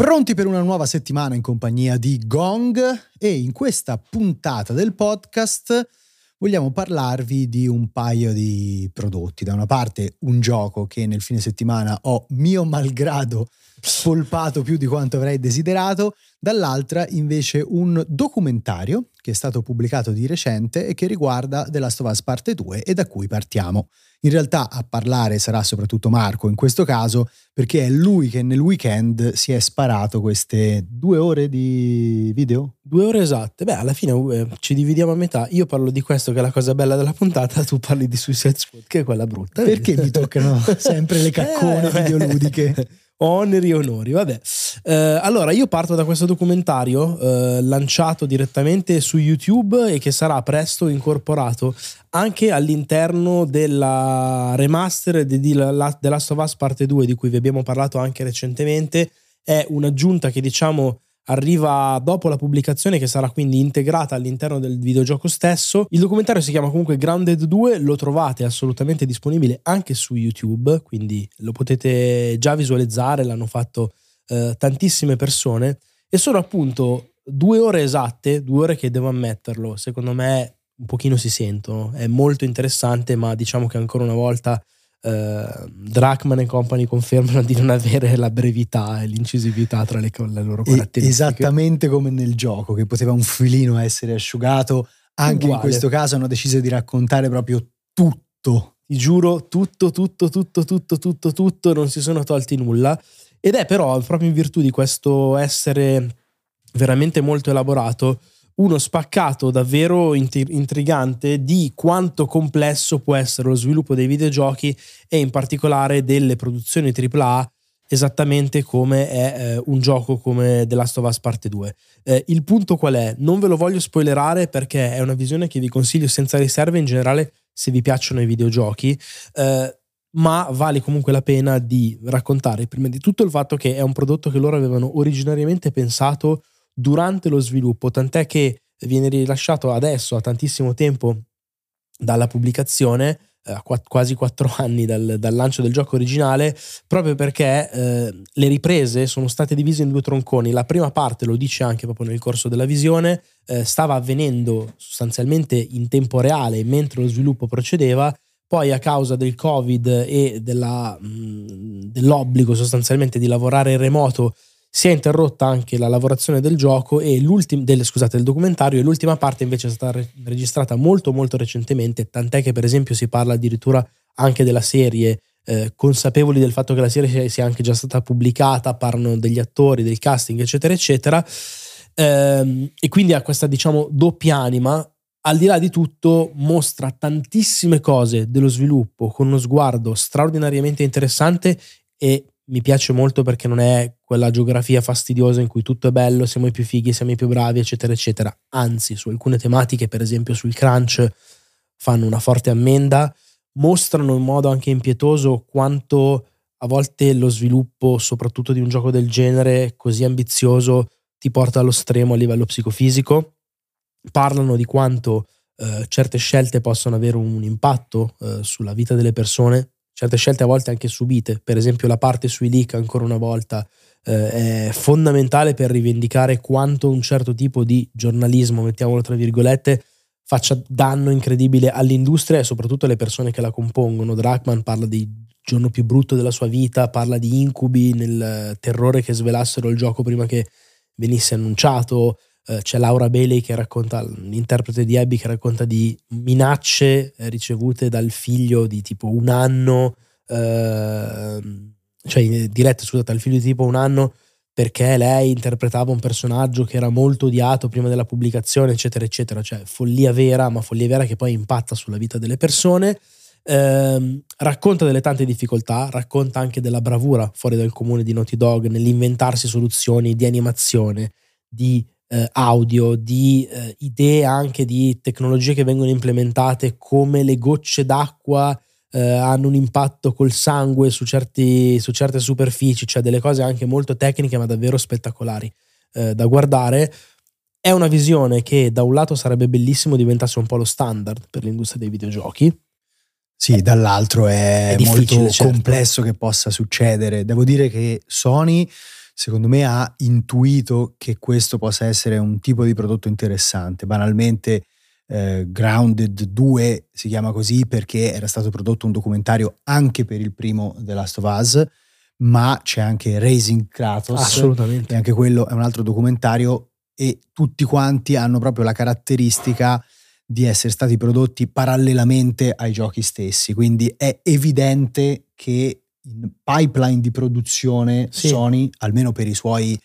Pronti per una nuova settimana in compagnia di Gong e in questa puntata del podcast vogliamo parlarvi di un paio di prodotti. Da una parte un gioco che nel fine settimana ho mio malgrado polpato più di quanto avrei desiderato, dall'altra invece un documentario che è stato pubblicato di recente e che riguarda The Last of Us Parte 2 e da cui partiamo. In realtà a parlare sarà soprattutto Marco in questo caso, perché è lui che nel weekend si è sparato queste due ore di video. Due ore esatte. Beh, alla fine eh, ci dividiamo a metà. Io parlo di questo che è la cosa bella della puntata, tu parli di Suicide Squad, che è quella brutta. Perché mi toccano sempre le caccone eh, videoludiche? Oneri e onori, vabbè. Eh, allora, io parto da questo documentario eh, lanciato direttamente su YouTube e che sarà presto incorporato anche all'interno della remaster di The Last of Us Parte 2, di cui vi abbiamo parlato anche recentemente. È un'aggiunta che diciamo arriva dopo la pubblicazione che sarà quindi integrata all'interno del videogioco stesso. Il documentario si chiama comunque Grounded 2, lo trovate assolutamente disponibile anche su YouTube, quindi lo potete già visualizzare, l'hanno fatto eh, tantissime persone. E sono appunto due ore esatte, due ore che devo ammetterlo, secondo me un pochino si sentono, è molto interessante ma diciamo che ancora una volta Uh, Drachman e company confermano di non avere la brevità e l'incisività tra le, le loro caratteristiche. Esattamente come nel gioco, che poteva un filino essere asciugato, anche Uguale. in questo caso hanno deciso di raccontare proprio tutto. Ti giuro, tutto, tutto, tutto, tutto, tutto, tutto, non si sono tolti nulla. Ed è però proprio in virtù di questo essere veramente molto elaborato uno spaccato davvero intrigante di quanto complesso può essere lo sviluppo dei videogiochi e in particolare delle produzioni AAA esattamente come è eh, un gioco come The Last of Us Parte 2. Eh, il punto qual è? Non ve lo voglio spoilerare perché è una visione che vi consiglio senza riserve in generale se vi piacciono i videogiochi, eh, ma vale comunque la pena di raccontare prima di tutto il fatto che è un prodotto che loro avevano originariamente pensato durante lo sviluppo, tant'è che viene rilasciato adesso a tantissimo tempo dalla pubblicazione, eh, quasi quattro anni dal, dal, lancio del gioco originale, proprio perché eh, le riprese sono state divise in due tronconi. La prima parte, lo dice anche proprio nel corso della visione, eh, stava avvenendo sostanzialmente in tempo reale mentre lo sviluppo procedeva. Poi a causa del Covid e della, mh, dell'obbligo sostanzialmente di lavorare in remoto si è interrotta anche la lavorazione del gioco e del, scusate, del documentario e l'ultima parte invece è stata re- registrata molto molto recentemente, tant'è che per esempio si parla addirittura anche della serie, eh, consapevoli del fatto che la serie sia anche già stata pubblicata, parlano degli attori, del casting, eccetera, eccetera. Ehm, e quindi ha questa, diciamo, doppia anima. Al di là di tutto, mostra tantissime cose dello sviluppo con uno sguardo straordinariamente interessante e mi piace molto perché non è quella geografia fastidiosa in cui tutto è bello, siamo i più fighi, siamo i più bravi, eccetera, eccetera. Anzi, su alcune tematiche, per esempio sul crunch, fanno una forte ammenda, mostrano in modo anche impietoso quanto a volte lo sviluppo, soprattutto di un gioco del genere così ambizioso, ti porta allo stremo a livello psicofisico. Parlano di quanto eh, certe scelte possono avere un impatto eh, sulla vita delle persone, certe scelte a volte anche subite, per esempio la parte sui leak ancora una volta eh, è fondamentale per rivendicare quanto un certo tipo di giornalismo, mettiamolo tra virgolette, faccia danno incredibile all'industria e soprattutto alle persone che la compongono. Drachman parla del giorno più brutto della sua vita, parla di incubi nel terrore che svelassero il gioco prima che venisse annunciato, eh, c'è Laura Bailey che racconta, l'interprete di Abby che racconta di minacce eh, ricevute dal figlio di tipo un anno, eh, cioè dirette, scusate, al figlio di tipo un anno perché lei interpretava un personaggio che era molto odiato prima della pubblicazione, eccetera, eccetera. Cioè, follia vera, ma follia vera che poi impatta sulla vita delle persone. Eh, racconta delle tante difficoltà, racconta anche della bravura fuori dal comune di Naughty Dog nell'inventarsi soluzioni di animazione, di eh, audio, di eh, idee anche di tecnologie che vengono implementate come le gocce d'acqua eh, hanno un impatto col sangue su, certi, su, certe superfici, cioè delle cose anche molto tecniche ma davvero spettacolari eh, da guardare. È una visione che da un lato sarebbe bellissimo diventasse un po' lo standard per l'industria dei videogiochi. Sì, dall'altro è, è molto certo. complesso che possa succedere. Devo dire che Sony, secondo me, ha intuito che questo possa essere un tipo di prodotto interessante. Banalmente, eh, Grounded 2 si chiama così perché era stato prodotto un documentario anche per il primo The Last of Us, ma c'è anche Raising Kratos. Assolutamente. E anche quello è un altro documentario e tutti quanti hanno proprio la caratteristica di essere stati prodotti parallelamente ai giochi stessi. Quindi è evidente che in pipeline di produzione sì. Sony, almeno per i suoi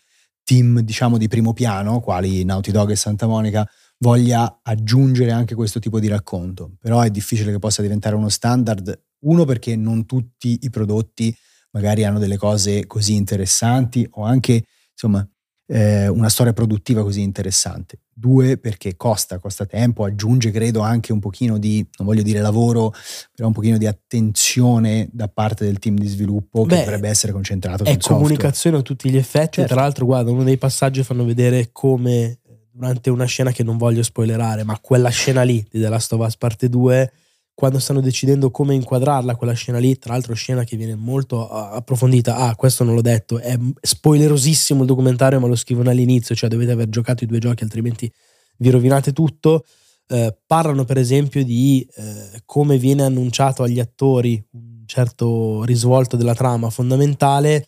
team, diciamo, di primo piano, quali Naughty Dog e Santa Monica, voglia aggiungere anche questo tipo di racconto, però è difficile che possa diventare uno standard, uno perché non tutti i prodotti magari hanno delle cose così interessanti o anche insomma eh, una storia produttiva così interessante. Due, perché costa, costa tempo, aggiunge credo anche un pochino di, non voglio dire lavoro, però un pochino di attenzione da parte del team di sviluppo Beh, che dovrebbe essere concentrato sul software. È comunicazione a tutti gli effetti, certo. tra l'altro guarda, uno dei passaggi fanno vedere come durante una scena che non voglio spoilerare, ma quella scena lì di The Last of Us parte 2, quando stanno decidendo come inquadrarla, quella scena lì, tra l'altro scena che viene molto approfondita, ah questo non l'ho detto, è spoilerosissimo il documentario ma lo scrivono all'inizio, cioè dovete aver giocato i due giochi altrimenti vi rovinate tutto, eh, parlano per esempio di eh, come viene annunciato agli attori un certo risvolto della trama fondamentale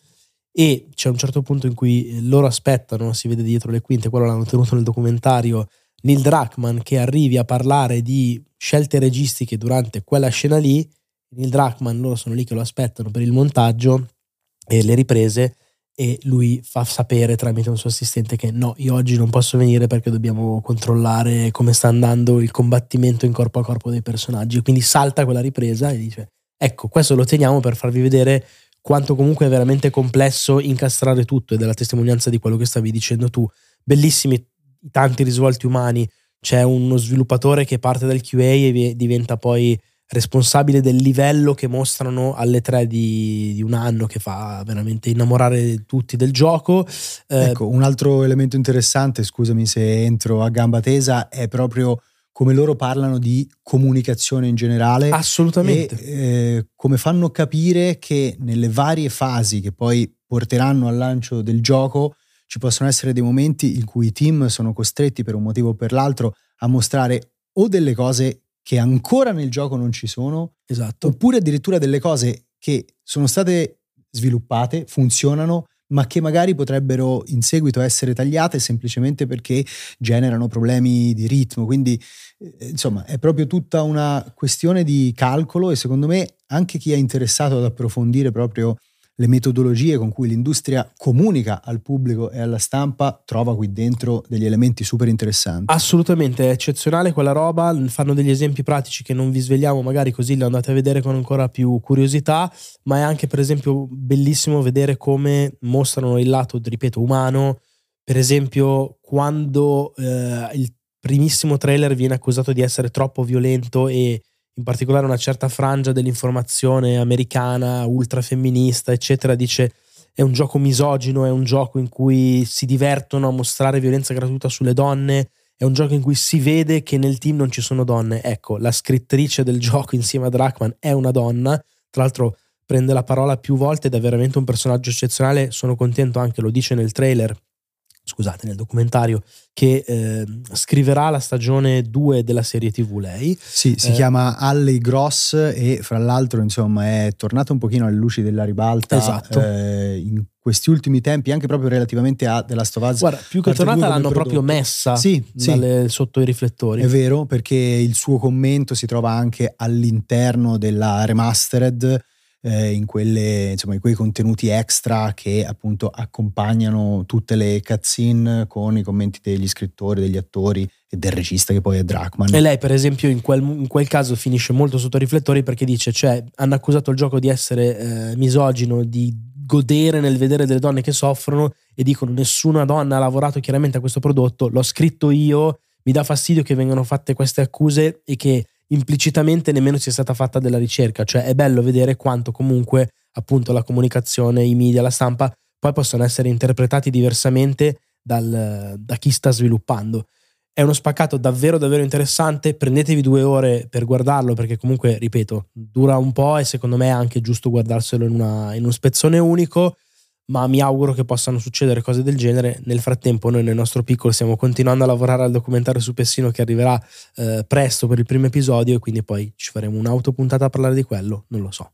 e c'è un certo punto in cui eh, loro aspettano, si vede dietro le quinte, quello l'hanno tenuto nel documentario, Neil Druckmann che arrivi a parlare di scelte registiche durante quella scena lì, Neil Druckmann loro sono lì che lo aspettano per il montaggio e le riprese e lui fa sapere tramite un suo assistente che no, io oggi non posso venire perché dobbiamo controllare come sta andando il combattimento in corpo a corpo dei personaggi. Quindi salta quella ripresa e dice ecco, questo lo teniamo per farvi vedere quanto comunque è veramente complesso incastrare tutto ed è la testimonianza di quello che stavi dicendo tu. Bellissimi tanti risvolti umani, c'è uno sviluppatore che parte dal QA e diventa poi responsabile del livello che mostrano alle tre di, di un anno che fa veramente innamorare tutti del gioco. Eh, ecco, un altro elemento interessante, scusami se entro a gamba tesa, è proprio come loro parlano di comunicazione in generale. Assolutamente. E eh, come fanno capire che nelle varie fasi che poi porteranno al lancio del gioco ci possono essere dei momenti in cui i team sono costretti per un motivo o per l'altro a mostrare o delle cose che ancora nel gioco non ci sono, esatto. oppure addirittura delle cose che sono state sviluppate, funzionano, ma che magari potrebbero in seguito essere tagliate semplicemente perché generano problemi di ritmo. Quindi, eh, insomma, è proprio tutta una questione di calcolo e secondo me anche chi è interessato ad approfondire proprio le metodologie con cui l'industria comunica al pubblico e alla stampa trova qui dentro degli elementi super interessanti. Assolutamente, è eccezionale quella roba, fanno degli esempi pratici che non vi svegliamo, magari così li andate a vedere con ancora più curiosità, ma è anche per esempio bellissimo vedere come mostrano il lato, ripeto, umano, per esempio quando eh, il primissimo trailer viene accusato di essere troppo violento e in particolare una certa frangia dell'informazione americana, ultrafemminista, eccetera, dice è un gioco misogino, è un gioco in cui si divertono a mostrare violenza gratuita sulle donne, è un gioco in cui si vede che nel team non ci sono donne. Ecco, la scrittrice del gioco insieme a Drachman è una donna, tra l'altro prende la parola più volte ed è veramente un personaggio eccezionale, sono contento anche, lo dice nel trailer, scusate, nel documentario, che eh, scriverà la stagione 2 della serie TV lei. Sì, si eh, chiama Alley Gross e fra l'altro insomma è tornata un pochino alle luci della ribalta esatto. eh, in questi ultimi tempi, anche proprio relativamente a della Stovaz. Guarda, più che tornata l'hanno proprio messa sì, dalle, sì. sotto i riflettori. È vero, perché il suo commento si trova anche all'interno della remastered eh, in, quelle, insomma, in quei contenuti extra che appunto accompagnano tutte le cutscene con i commenti degli scrittori, degli attori e del regista che poi è Drachman. E lei per esempio in quel, in quel caso finisce molto sotto riflettori perché dice cioè hanno accusato il gioco di essere eh, misogino, di godere nel vedere delle donne che soffrono e dicono nessuna donna ha lavorato chiaramente a questo prodotto, l'ho scritto io, mi dà fastidio che vengano fatte queste accuse e che implicitamente nemmeno sia stata fatta della ricerca, cioè è bello vedere quanto comunque appunto la comunicazione, i media, la stampa poi possono essere interpretati diversamente dal, da chi sta sviluppando. È uno spaccato davvero davvero interessante, prendetevi due ore per guardarlo perché comunque, ripeto, dura un po' e secondo me è anche giusto guardarselo in, una, in uno spezzone unico ma mi auguro che possano succedere cose del genere. Nel frattempo noi nel nostro piccolo stiamo continuando a lavorare al documentario su Pessino che arriverà eh, presto per il primo episodio e quindi poi ci faremo un'autopuntata a parlare di quello, non lo so.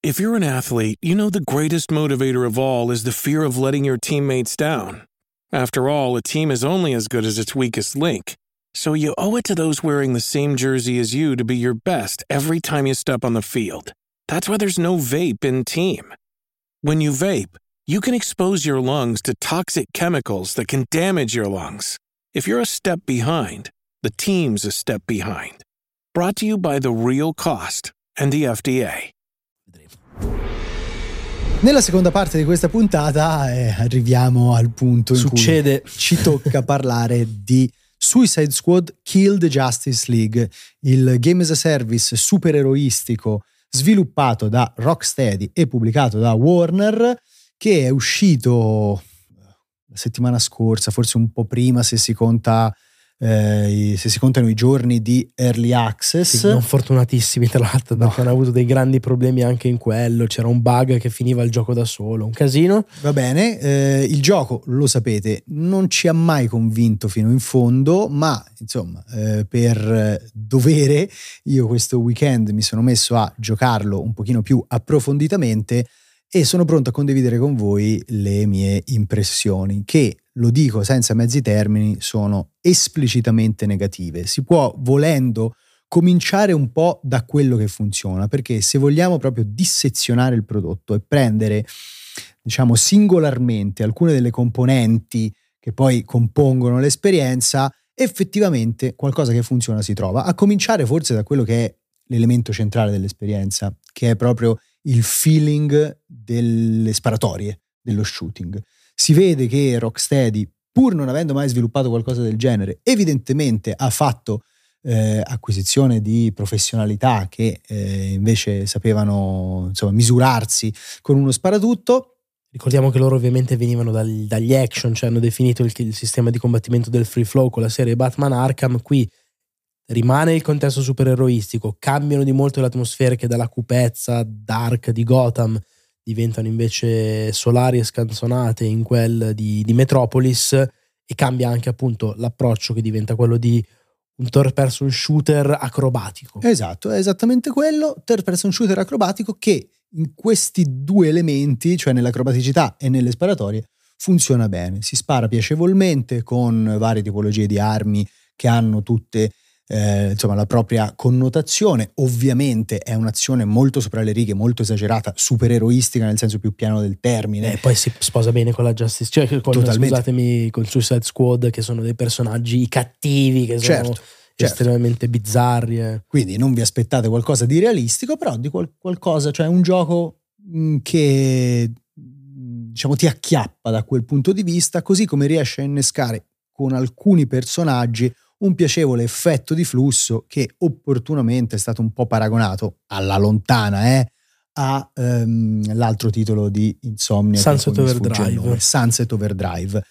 If you're an athlete, you know the greatest motivator of all is the fear of letting your teammates down. After all, a team is only as good as its weakest link. So you owe it to those wearing the same jersey as you to be your best every time you step on the field. That's why there's no vape in team. When you vape, you can expose your lungs to toxic chemicals that can damage your lungs. If you're a step behind, the team's a step behind. Brought to you by The Real Cost and the FDA. Nella seconda parte di questa puntata eh, arriviamo al punto in Succede. cui ci tocca parlare di Suicide Squad Kill the Justice League, il game as a service supereroistico sviluppato da Rocksteady e pubblicato da Warner che è uscito la settimana scorsa, forse un po' prima se si conta eh, se si contano i giorni di early access. Sì, non fortunatissimi, tra l'altro, no. hanno avuto dei grandi problemi anche in quello. C'era un bug che finiva il gioco da solo, un casino. Va bene, eh, il gioco, lo sapete, non ci ha mai convinto fino in fondo, ma insomma, eh, per dovere, io questo weekend mi sono messo a giocarlo un pochino più approfonditamente e sono pronto a condividere con voi le mie impressioni che, lo dico senza mezzi termini, sono esplicitamente negative. Si può, volendo, cominciare un po' da quello che funziona, perché se vogliamo proprio dissezionare il prodotto e prendere, diciamo, singolarmente alcune delle componenti che poi compongono l'esperienza, effettivamente qualcosa che funziona si trova, a cominciare forse da quello che è l'elemento centrale dell'esperienza, che è proprio il feeling delle sparatorie, dello shooting. Si vede che Rocksteady, pur non avendo mai sviluppato qualcosa del genere, evidentemente ha fatto eh, acquisizione di professionalità che eh, invece sapevano insomma, misurarsi con uno sparatutto. Ricordiamo che loro ovviamente venivano dal, dagli action, cioè hanno definito il, il sistema di combattimento del free flow con la serie Batman Arkham. Qui rimane il contesto supereroistico, cambiano di molto le atmosfere che dalla cupezza dark di Gotham diventano invece solari e scanzonate in quel di, di Metropolis e cambia anche appunto l'approccio che diventa quello di un third person shooter acrobatico. Esatto, è esattamente quello, third person shooter acrobatico che in questi due elementi, cioè nell'acrobaticità e nelle sparatorie, funziona bene. Si spara piacevolmente con varie tipologie di armi che hanno tutte eh, insomma, la propria connotazione. Ovviamente è un'azione molto sopra le righe, molto esagerata, supereroistica nel senso più piano del termine. E poi si sposa bene con la Justice, cioè con, scusatemi, con Suicide Squad, che sono dei personaggi cattivi, che sono certo, certo. estremamente bizzarri. Eh. Quindi non vi aspettate qualcosa di realistico, però di qual- qualcosa, cioè un gioco mh, che diciamo ti acchiappa da quel punto di vista, così come riesce a innescare con alcuni personaggi un piacevole effetto di flusso che opportunamente è stato un po' paragonato alla lontana, eh, all'altro um, titolo di Insomnia Sunset Overdrive. Sunset Overdrive.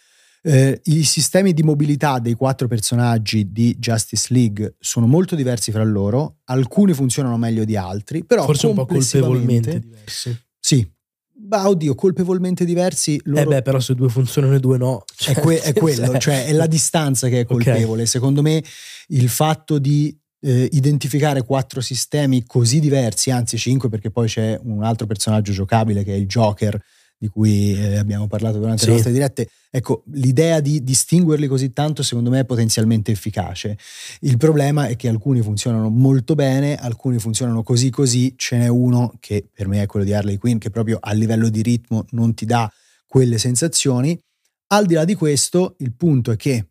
Eh, I sistemi di mobilità dei quattro personaggi di Justice League sono molto diversi fra loro, alcuni funzionano meglio di altri, però forse un po' colpevolmente diversi. Sì, bah, oddio, colpevolmente diversi. Loro... Eh beh, però se due funzionano e due no. Cioè, è, que- è quello, cioè è la distanza che è colpevole. Okay. Secondo me il fatto di eh, identificare quattro sistemi così diversi, anzi cinque, perché poi c'è un altro personaggio giocabile che è il Joker, di cui eh, abbiamo parlato durante sì. le nostre dirette, Ecco, l'idea di distinguerli così tanto secondo me è potenzialmente efficace. Il problema è che alcuni funzionano molto bene, alcuni funzionano così così, ce n'è uno che per me è quello di Harley Quinn che proprio a livello di ritmo non ti dà quelle sensazioni. Al di là di questo, il punto è che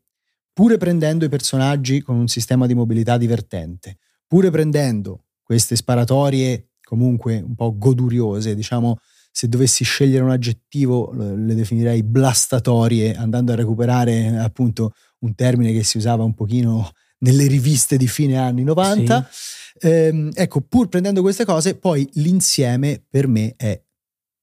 pure prendendo i personaggi con un sistema di mobilità divertente, pure prendendo queste sparatorie comunque un po' goduriose, diciamo se dovessi scegliere un aggettivo le definirei blastatorie, andando a recuperare appunto un termine che si usava un pochino nelle riviste di fine anni 90. Sì. Ehm, ecco, pur prendendo queste cose, poi l'insieme per me è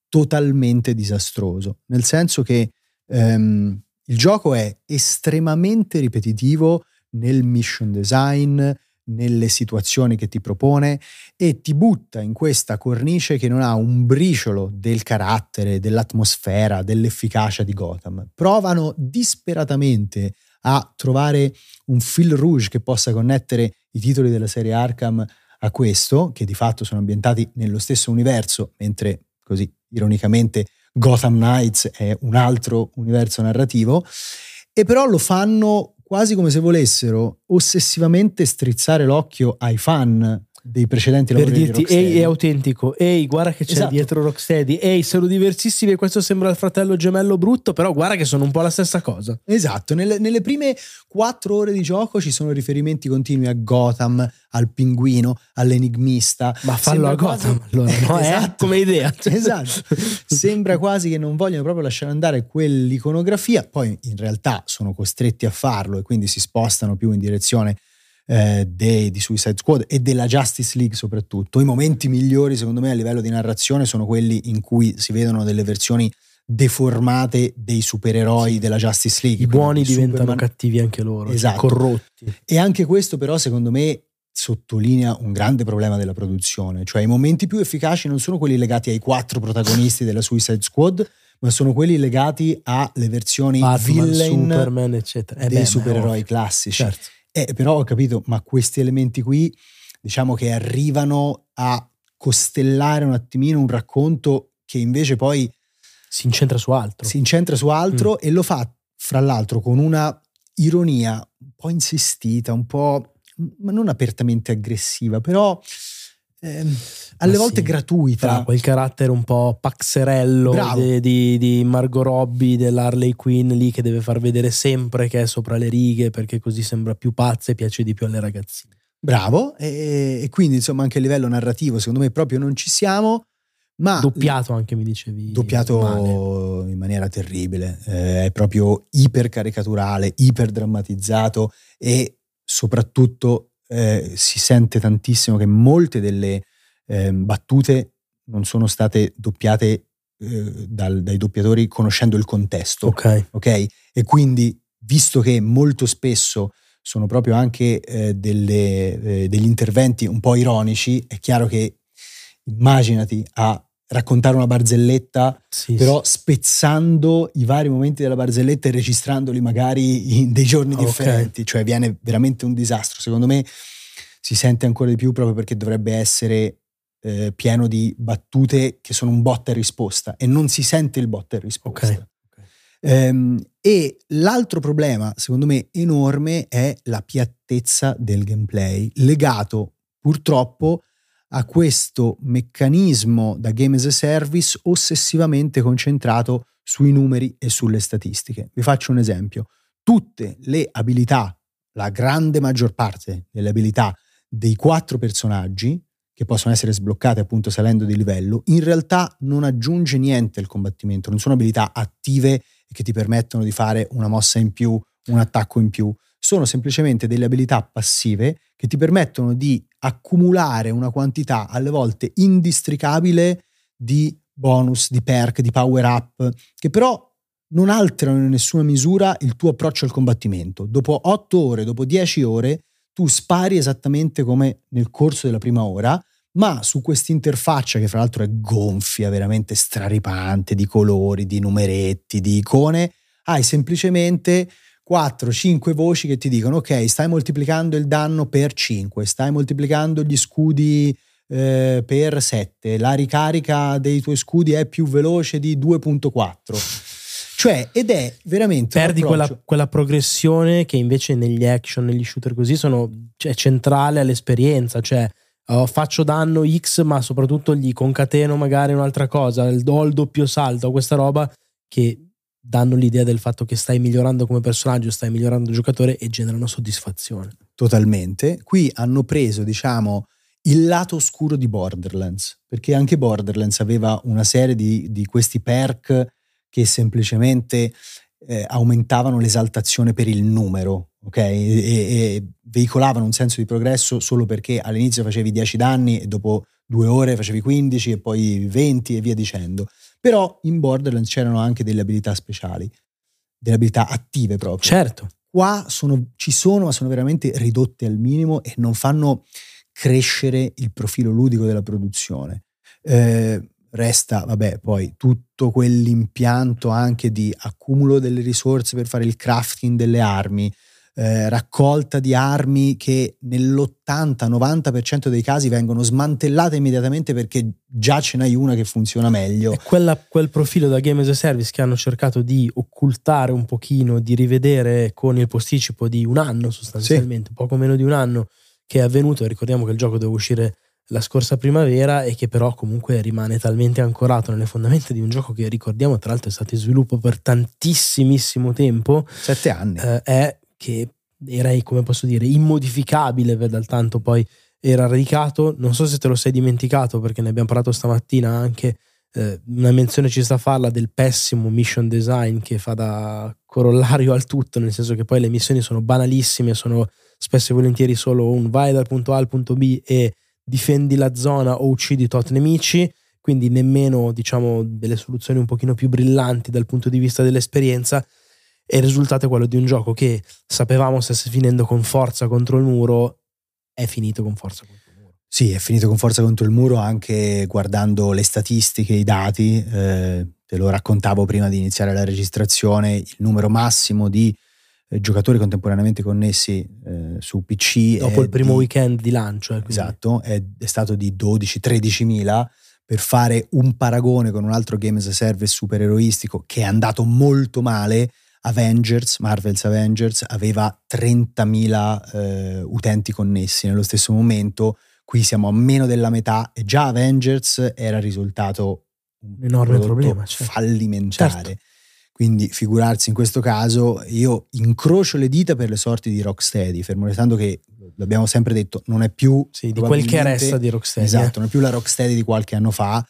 totalmente disastroso, nel senso che ehm, il gioco è estremamente ripetitivo nel mission design, nelle situazioni che ti propone e ti butta in questa cornice che non ha un briciolo del carattere, dell'atmosfera, dell'efficacia di Gotham. Provano disperatamente a trovare un fil rouge che possa connettere i titoli della serie Arkham a questo, che di fatto sono ambientati nello stesso universo, mentre così ironicamente Gotham Knights è un altro universo narrativo, e però lo fanno quasi come se volessero ossessivamente strizzare l'occhio ai fan dei precedenti per dirti ehi è autentico ehi guarda che c'è esatto. dietro Rocksteady ehi sono diversissimi e questo sembra il fratello gemello brutto però guarda che sono un po' la stessa cosa esatto nelle, nelle prime quattro ore di gioco ci sono riferimenti continui a Gotham al pinguino all'enigmista ma fallo a Gotham quasi... allora no? Eh? esatto. come idea esatto sembra quasi che non vogliono proprio lasciare andare quell'iconografia poi in realtà sono costretti a farlo e quindi si spostano più in direzione eh, dei, di Suicide Squad e della Justice League soprattutto. I momenti migliori secondo me a livello di narrazione sono quelli in cui si vedono delle versioni deformate dei supereroi della Justice League. I buoni diventano Superman. cattivi anche loro, cioè esatto. corrotti. E anche questo però secondo me sottolinea un grande problema della produzione, cioè i momenti più efficaci non sono quelli legati ai quattro protagonisti della Suicide Squad, ma sono quelli legati alle versioni Batman, villain Superman, eccetera. Eh dei beh, supereroi classici. Certo. Eh, però ho capito, ma questi elementi qui, diciamo che arrivano a costellare un attimino un racconto che invece poi si incentra su altro. Si incentra su altro mm. e lo fa, fra l'altro, con una ironia un po' insistita, un po' ma non apertamente aggressiva, però ehm, alle volte sì, gratuita. Tra quel carattere un po' paxerello di, di, di, Margot Robbie, dell'Harley Quinn lì che deve far vedere sempre che è sopra le righe perché così sembra più pazza e piace di più alle ragazzine. Bravo, e, e quindi insomma anche a livello narrativo secondo me proprio non ci siamo. Ma doppiato anche mi dicevi. Doppiato male. in maniera terribile, eh, è proprio ipercaricaturale, iperdrammatizzato e soprattutto eh, si sente tantissimo che molte delle eh, battute non sono state doppiate eh, dal, dai doppiatori conoscendo il contesto. Ok. okay? E quindi, visto che molto spesso sono proprio anche eh, delle, eh, degli interventi un po' ironici, è chiaro che immaginati a raccontare una barzelletta, sì, però sì. spezzando i vari momenti della barzelletta e registrandoli magari in dei giorni okay. differenti, cioè viene veramente un disastro. Secondo me si sente ancora di più proprio perché dovrebbe essere eh, pieno di battute che sono un botta e risposta e non si sente il botta e risposta. Okay. Ehm, e l'altro problema, secondo me, enorme è la piattezza del gameplay, legato purtroppo a questo meccanismo da game as a service ossessivamente concentrato sui numeri e sulle statistiche. Vi faccio un esempio. Tutte le abilità, la grande maggior parte delle abilità dei quattro personaggi, che possono essere sbloccate appunto salendo di livello, in realtà non aggiunge niente al combattimento, non sono abilità attive che ti permettono di fare una mossa in più, un attacco in più, sono semplicemente delle abilità passive che ti permettono di accumulare una quantità alle volte indistricabile di bonus, di perk, di power up, che però non alterano in nessuna misura il tuo approccio al combattimento. Dopo 8 ore, dopo 10 ore, tu spari esattamente come nel corso della prima ora, ma su questa interfaccia che fra l'altro è gonfia, veramente straripante, di colori, di numeretti, di icone, hai semplicemente 4-5 voci che ti dicono ok, stai moltiplicando il danno per 5, stai moltiplicando gli scudi eh, per 7, la ricarica dei tuoi scudi è più veloce di 2.4 Cioè, ed è veramente... Perdi quella, quella, progressione che invece negli action, negli shooter così, sono, cioè, è centrale all'esperienza. Cioè, oh, faccio danno X, ma soprattutto gli concateno magari un'altra cosa, ho il doppio salto, questa roba che danno l'idea del fatto che stai migliorando come personaggio, stai migliorando il giocatore e generano soddisfazione. Totalmente. Qui hanno preso, diciamo, il lato oscuro di Borderlands, perché anche Borderlands aveva una serie di, di questi perk che semplicemente eh, aumentavano l'esaltazione per il numero, ok? E, e, veicolavano un senso di progresso solo perché all'inizio facevi 10 danni e dopo due ore facevi 15 e poi 20 e via dicendo. Però in Borderlands c'erano anche delle abilità speciali, delle abilità attive proprio. Certo. Qua sono, ci sono, ma sono veramente ridotte al minimo e non fanno crescere il profilo ludico della produzione. Eh, resta, vabbè, poi tutto quell'impianto anche di accumulo delle risorse per fare il crafting delle armi, eh, raccolta di armi che nell'80-90% dei casi vengono smantellate immediatamente perché già ce n'hai una che funziona meglio. Quella, quel profilo da Game as a Service che hanno cercato di occultare un pochino, di rivedere con il posticipo di un anno sostanzialmente, sì. poco meno di un anno che è avvenuto. Ricordiamo che il gioco deve uscire la scorsa primavera e che però comunque rimane talmente ancorato nelle fondamenta di un gioco che ricordiamo tra l'altro è stato in sviluppo per tantissimissimo tempo. Sette anni. Eh, è che era, come posso dire, immodificabile dal tanto poi era radicato. Non so se te lo sei dimenticato perché ne abbiamo parlato stamattina anche. Eh, una menzione ci sta a farla del pessimo mission design che fa da corollario al tutto, nel senso che poi le missioni sono banalissime, sono spesso e volentieri solo un vai dal punto A al punto B e difendi la zona o uccidi tot nemici, quindi nemmeno diciamo delle soluzioni un pochino più brillanti dal punto di vista dell'esperienza e il risultato è quello di un gioco che sapevamo stesse finendo con forza contro il muro, è finito con forza contro il muro. Sì, è finito con forza contro il muro anche guardando le statistiche, i dati, eh, te lo raccontavo prima di iniziare la registrazione, il numero massimo di eh, giocatori contemporaneamente connessi eh, su PC. Dopo il primo di, weekend di lancio. Eh, esatto, è, è, stato di 12-13 mila per fare un paragone con un altro game as a service supereroistico che è andato molto male. Avengers, Marvel's Avengers, aveva 30.000 eh, utenti connessi nello stesso momento. Qui siamo a meno della metà e già Avengers era risultato un enorme problema, certo. fallimentare. Certo quindi figurarsi in questo caso, io incrocio le dita per le sorti di Rocksteady, fermo restando che, l'abbiamo sempre detto, non è più... Sì, di quel che resta di Rocksteady. Esatto, eh. non è più la Rocksteady di qualche anno fa,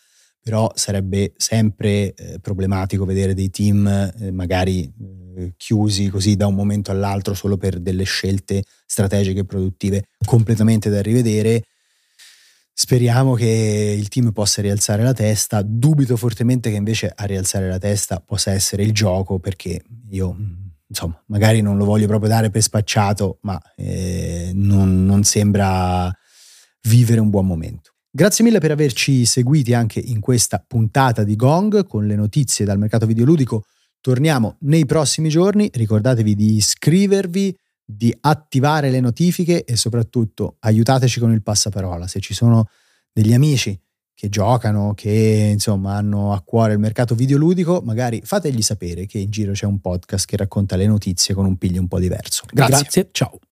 però sarebbe sempre eh, problematico vedere dei team eh, magari eh, chiusi così da un momento all'altro solo per delle scelte strategiche e produttive completamente da rivedere Speriamo che il team possa rialzare la testa. Dubito fortemente che invece a rialzare la testa possa essere il gioco, perché io, insomma, magari non lo voglio proprio dare per spacciato, ma eh, non, non sembra vivere un buon momento. Grazie mille per averci seguiti anche in questa puntata di Gong con le notizie dal mercato videoludico. Torniamo nei prossimi giorni. Ricordatevi di iscrivervi di attivare le notifiche e soprattutto aiutateci con il passaparola. Se ci sono degli amici che giocano, che insomma hanno a cuore il mercato videoludico, magari fategli sapere che in giro c'è un podcast che racconta le notizie con un piglio un po' diverso. Grazie. Grazie. Ciao.